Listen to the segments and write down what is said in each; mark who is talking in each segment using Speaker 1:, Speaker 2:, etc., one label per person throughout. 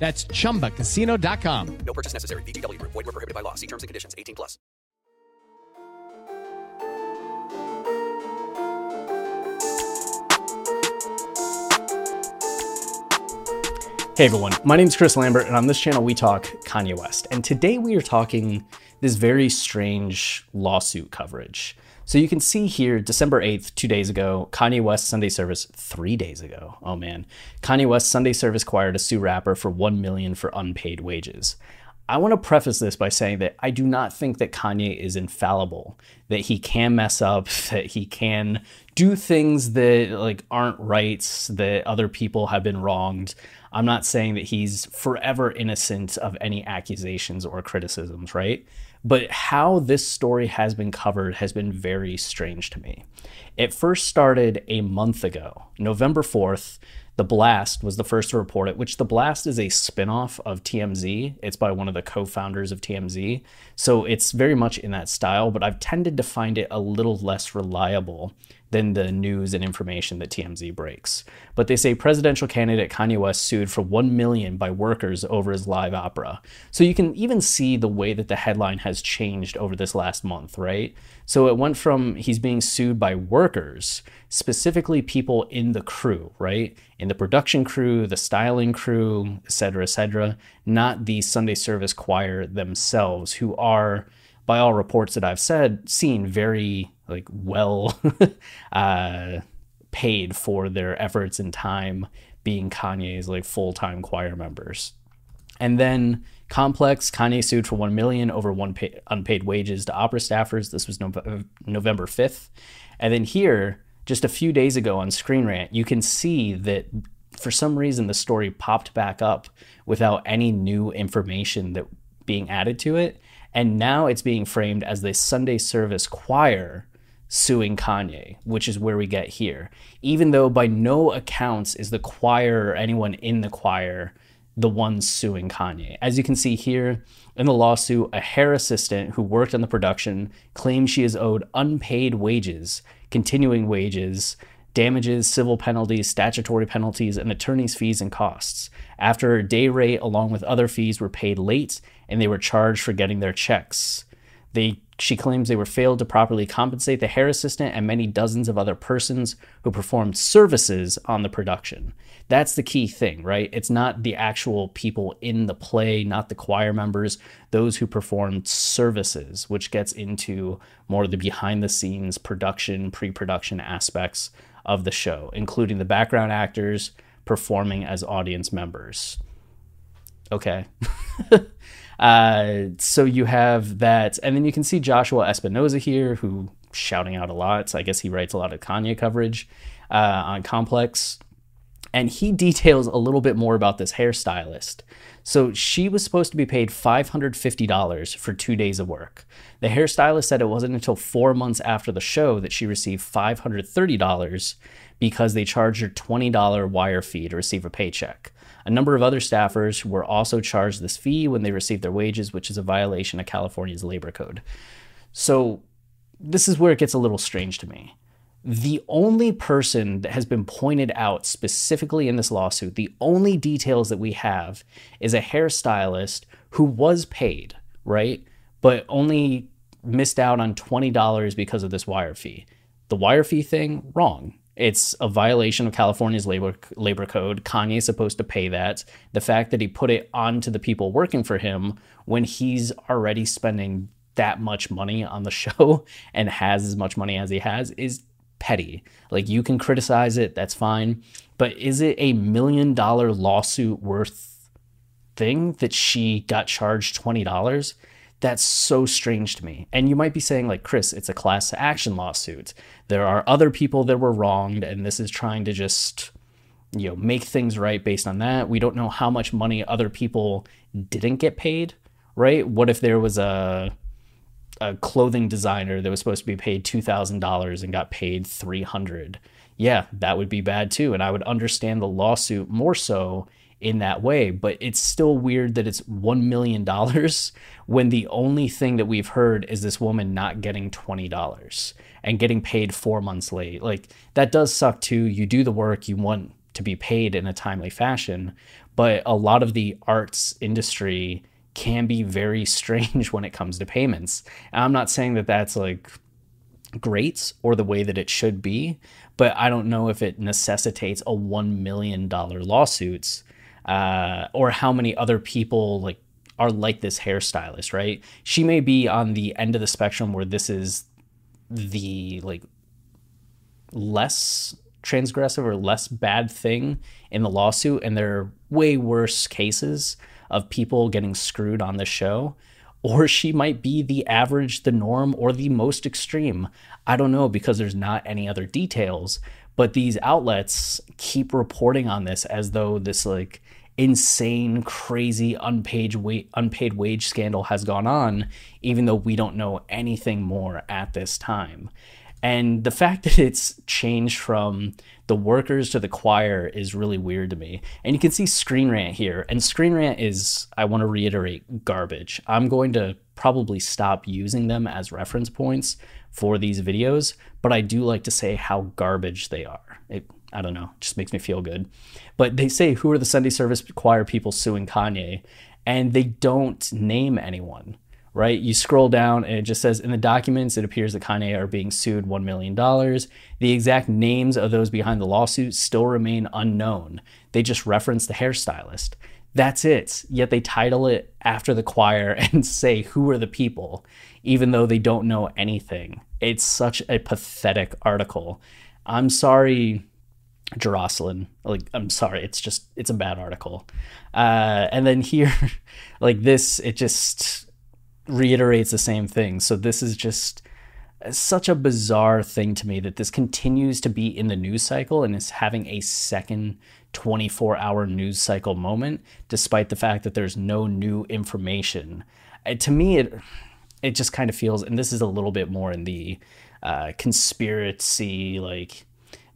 Speaker 1: That's chumbacasino.com.
Speaker 2: No purchase necessary. VGW Group. Void were prohibited by law. See terms and conditions. 18 plus.
Speaker 3: Hey everyone, my name is Chris Lambert, and on this channel we talk Kanye West. And today we are talking this very strange lawsuit coverage. So you can see here, December 8th, two days ago, Kanye West Sunday service, three days ago. Oh man. Kanye West Sunday service choir to sue rapper for one million for unpaid wages. I want to preface this by saying that I do not think that Kanye is infallible, that he can mess up, that he can do things that like aren't right, that other people have been wronged. I'm not saying that he's forever innocent of any accusations or criticisms, right? But how this story has been covered has been very strange to me. It first started a month ago, November 4th. The Blast was the first to report it, which The Blast is a spinoff of TMZ. It's by one of the co founders of TMZ. So it's very much in that style, but I've tended to find it a little less reliable than the news and information that TMZ breaks. But they say presidential candidate Kanye West sued for 1 million by workers over his live opera. So you can even see the way that the headline has changed over this last month, right? So it went from he's being sued by workers, specifically people in the crew, right? In the production crew, the styling crew, et cetera, et cetera, not the Sunday service choir themselves who are by all reports that I've said, seen very like well uh, paid for their efforts and time being Kanye's like full time choir members. And then Complex, Kanye sued for one million over one pay, unpaid wages to opera staffers. This was no, November fifth, and then here, just a few days ago on Screen Rant, you can see that for some reason the story popped back up without any new information that being added to it, and now it's being framed as the Sunday service choir suing Kanye, which is where we get here. Even though by no accounts is the choir or anyone in the choir the ones suing Kanye. As you can see here in the lawsuit, a hair assistant who worked on the production claims she is owed unpaid wages, continuing wages, damages, civil penalties, statutory penalties, and attorney's fees and costs. After her day rate, along with other fees, were paid late and they were charged for getting their checks. They, she claims they were failed to properly compensate the hair assistant and many dozens of other persons who performed services on the production. That's the key thing, right? It's not the actual people in the play, not the choir members, those who performed services, which gets into more of the behind the scenes production, pre production aspects of the show, including the background actors performing as audience members. Okay. uh, so you have that, and then you can see Joshua Espinoza here, who shouting out a lot. So I guess he writes a lot of Kanye coverage uh, on Complex, and he details a little bit more about this hairstylist. So she was supposed to be paid $550 for two days of work. The hairstylist said it wasn't until four months after the show that she received $530 because they charged her $20 wire fee to receive a paycheck. A number of other staffers were also charged this fee when they received their wages, which is a violation of California's labor code. So, this is where it gets a little strange to me. The only person that has been pointed out specifically in this lawsuit, the only details that we have is a hairstylist who was paid, right? But only missed out on $20 because of this wire fee. The wire fee thing, wrong. It's a violation of California's labor labor code. Kanye is supposed to pay that. The fact that he put it onto the people working for him when he's already spending that much money on the show and has as much money as he has is petty. Like you can criticize it, that's fine, but is it a million dollar lawsuit worth thing that she got charged $20? That's so strange to me. And you might be saying, like, Chris, it's a class action lawsuit. There are other people that were wronged, and this is trying to just, you know, make things right based on that. We don't know how much money other people didn't get paid, right? What if there was a a clothing designer that was supposed to be paid $2,000 and got paid 300. Yeah, that would be bad too. And I would understand the lawsuit more so in that way, but it's still weird that it's $1 million when the only thing that we've heard is this woman not getting $20 and getting paid four months late. Like, that does suck too. You do the work, you want to be paid in a timely fashion, but a lot of the arts industry can be very strange when it comes to payments. And I'm not saying that that's like great or the way that it should be, but I don't know if it necessitates a $1 million lawsuits uh, or how many other people like are like this hairstylist, right? She may be on the end of the spectrum where this is the like less transgressive or less bad thing in the lawsuit and there are way worse cases of people getting screwed on the show or she might be the average, the norm, or the most extreme. I don't know because there's not any other details. But these outlets keep reporting on this as though this like insane, crazy unpaid wa- unpaid wage scandal has gone on, even though we don't know anything more at this time. And the fact that it's changed from the workers to the choir is really weird to me. And you can see Screen Rant here. And Screen Rant is, I want to reiterate, garbage. I'm going to probably stop using them as reference points for these videos, but I do like to say how garbage they are. It, I don't know, just makes me feel good. But they say, who are the Sunday service choir people suing Kanye? And they don't name anyone right? You scroll down and it just says in the documents, it appears that Kanye are being sued $1 million. The exact names of those behind the lawsuit still remain unknown. They just reference the hairstylist. That's it. Yet they title it after the choir and say, Who are the people? even though they don't know anything. It's such a pathetic article. I'm sorry, Jerusalem. Like, I'm sorry. It's just, it's a bad article. Uh, and then here, like this, it just, reiterates the same thing. So this is just such a bizarre thing to me that this continues to be in the news cycle and is having a second 24 hour news cycle moment, despite the fact that there's no new information. Uh, to me, it it just kind of feels, and this is a little bit more in the uh, conspiracy, like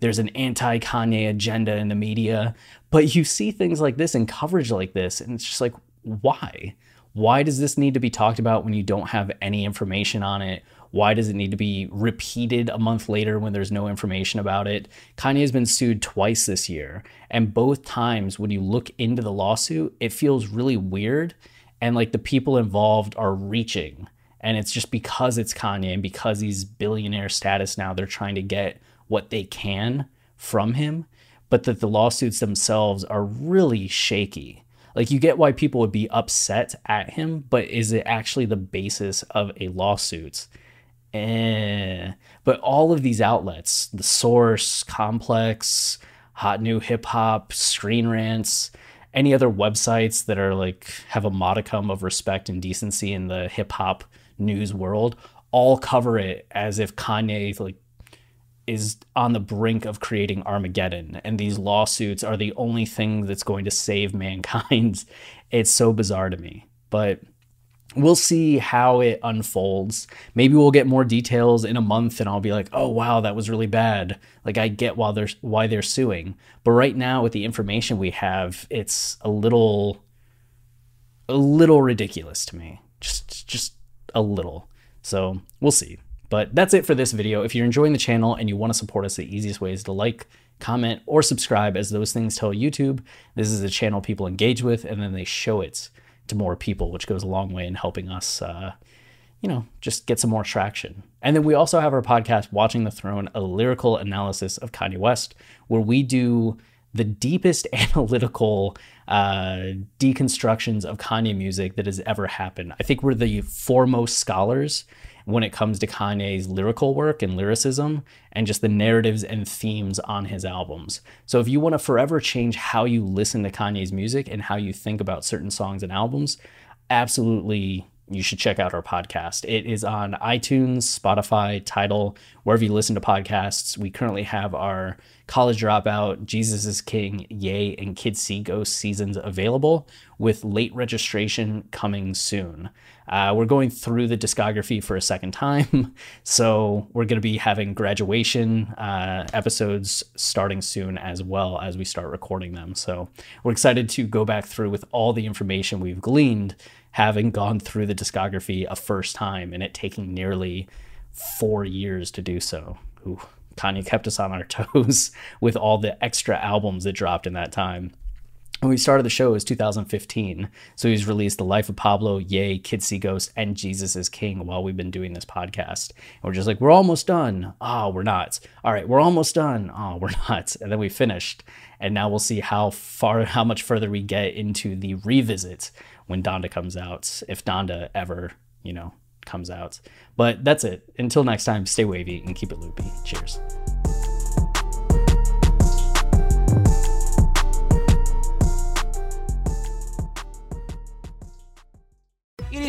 Speaker 3: there's an anti Kanye agenda in the media, but you see things like this and coverage like this, and it's just like, why? Why does this need to be talked about when you don't have any information on it? Why does it need to be repeated a month later when there's no information about it? Kanye has been sued twice this year. And both times, when you look into the lawsuit, it feels really weird. And like the people involved are reaching. And it's just because it's Kanye and because he's billionaire status now, they're trying to get what they can from him. But that the lawsuits themselves are really shaky. Like you get why people would be upset at him, but is it actually the basis of a lawsuit? Eh. But all of these outlets, the Source, Complex, Hot New Hip Hop, Screen Rants, any other websites that are like have a modicum of respect and decency in the hip hop news world, all cover it as if Kanye like is on the brink of creating Armageddon, and these lawsuits are the only thing that's going to save mankind. It's so bizarre to me. But we'll see how it unfolds. Maybe we'll get more details in a month and I'll be like, "Oh wow, that was really bad." Like I get why they're why they're suing. But right now with the information we have, it's a little a little ridiculous to me. Just just a little. So, we'll see. But that's it for this video. If you're enjoying the channel and you want to support us, the easiest way is to like, comment, or subscribe as those things tell YouTube this is a channel people engage with and then they show it to more people, which goes a long way in helping us, uh, you know, just get some more traction. And then we also have our podcast, Watching the Throne, a lyrical analysis of Kanye West, where we do the deepest analytical uh, deconstructions of Kanye music that has ever happened. I think we're the foremost scholars when it comes to Kanye's lyrical work and lyricism and just the narratives and themes on his albums. So if you want to forever change how you listen to Kanye's music and how you think about certain songs and albums, absolutely you should check out our podcast. It is on iTunes, Spotify, Tidal, wherever you listen to podcasts. We currently have our College Dropout, Jesus is King, Ye, and Kids See Ghosts seasons available with late registration coming soon. Uh, we're going through the discography for a second time, so we're going to be having graduation uh, episodes starting soon as well as we start recording them. So we're excited to go back through with all the information we've gleaned having gone through the discography a first time and it taking nearly four years to do so. Ooh, Kanye kept us on our toes with all the extra albums that dropped in that time. When we started the show, it was 2015. So he's released The Life of Pablo, Ye, Kids See Ghost, and Jesus is King while we've been doing this podcast. And we're just like, we're almost done. Oh, we're not. All right, we're almost done. Oh, we're not. And then we finished. And now we'll see how far, how much further we get into the revisit when Donda comes out, if Donda ever, you know, comes out. But that's it. Until next time, stay wavy and keep it loopy. Cheers.